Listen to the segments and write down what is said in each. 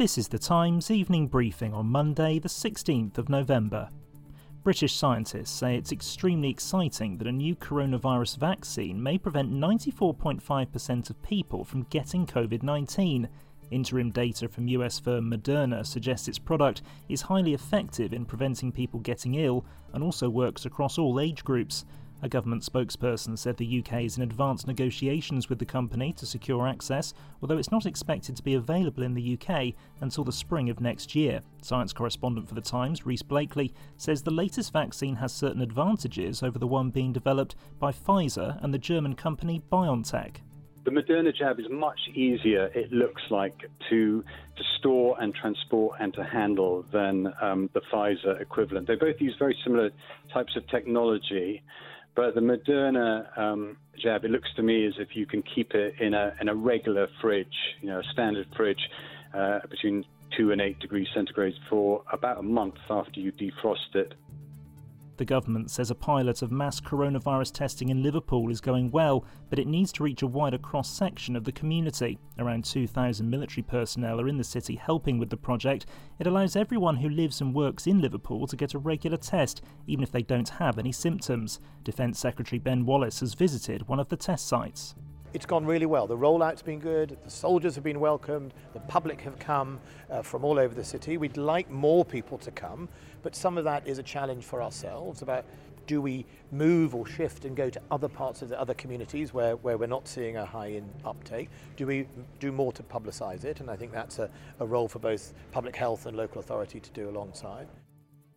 This is the Times evening briefing on Monday, the 16th of November. British scientists say it's extremely exciting that a new coronavirus vaccine may prevent 94.5% of people from getting COVID 19. Interim data from US firm Moderna suggests its product is highly effective in preventing people getting ill and also works across all age groups. A government spokesperson said the UK is in advanced negotiations with the company to secure access, although it's not expected to be available in the UK until the spring of next year. Science correspondent for The Times, Rhys Blakely, says the latest vaccine has certain advantages over the one being developed by Pfizer and the German company BioNTech. The Moderna jab is much easier, it looks like, to, to store and transport and to handle than um, the Pfizer equivalent. They both use very similar types of technology. But the Moderna um, jab, it looks to me as if you can keep it in a in a regular fridge, you know, a standard fridge, uh, between two and eight degrees centigrade for about a month after you defrost it. The government says a pilot of mass coronavirus testing in Liverpool is going well, but it needs to reach a wider cross section of the community. Around 2,000 military personnel are in the city helping with the project. It allows everyone who lives and works in Liverpool to get a regular test, even if they don't have any symptoms. Defence Secretary Ben Wallace has visited one of the test sites. It's gone really well. The rollout's been good, the soldiers have been welcomed, the public have come uh, from all over the city. We'd like more people to come, but some of that is a challenge for ourselves about do we move or shift and go to other parts of the other communities where, where we're not seeing a high in uptake? Do we do more to publicise it? And I think that's a, a role for both public health and local authority to do alongside.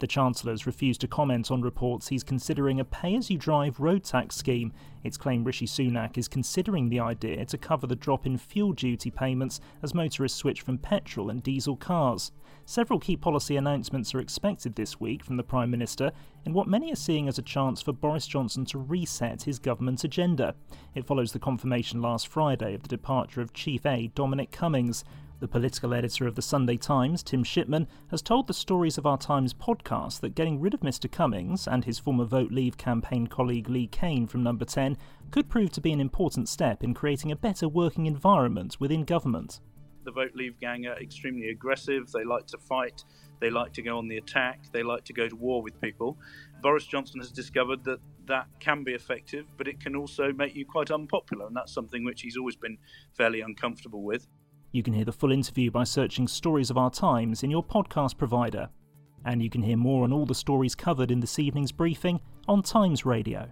The Chancellor's refused to comment on reports he's considering a pay as you drive road tax scheme. It's claimed Rishi Sunak is considering the idea to cover the drop in fuel duty payments as motorists switch from petrol and diesel cars. Several key policy announcements are expected this week from the Prime Minister in what many are seeing as a chance for Boris Johnson to reset his government agenda. It follows the confirmation last Friday of the departure of Chief Aide Dominic Cummings. The political editor of the Sunday Times, Tim Shipman, has told the Stories of Our Times podcast that getting rid of Mr. Cummings and his former Vote Leave campaign colleague Lee Cain from Number 10 could prove to be an important step in creating a better working environment within government. The Vote Leave gang are extremely aggressive, they like to fight, they like to go on the attack, they like to go to war with people. Boris Johnson has discovered that that can be effective, but it can also make you quite unpopular, and that's something which he's always been fairly uncomfortable with. You can hear the full interview by searching Stories of Our Times in your podcast provider. And you can hear more on all the stories covered in this evening's briefing on Times Radio.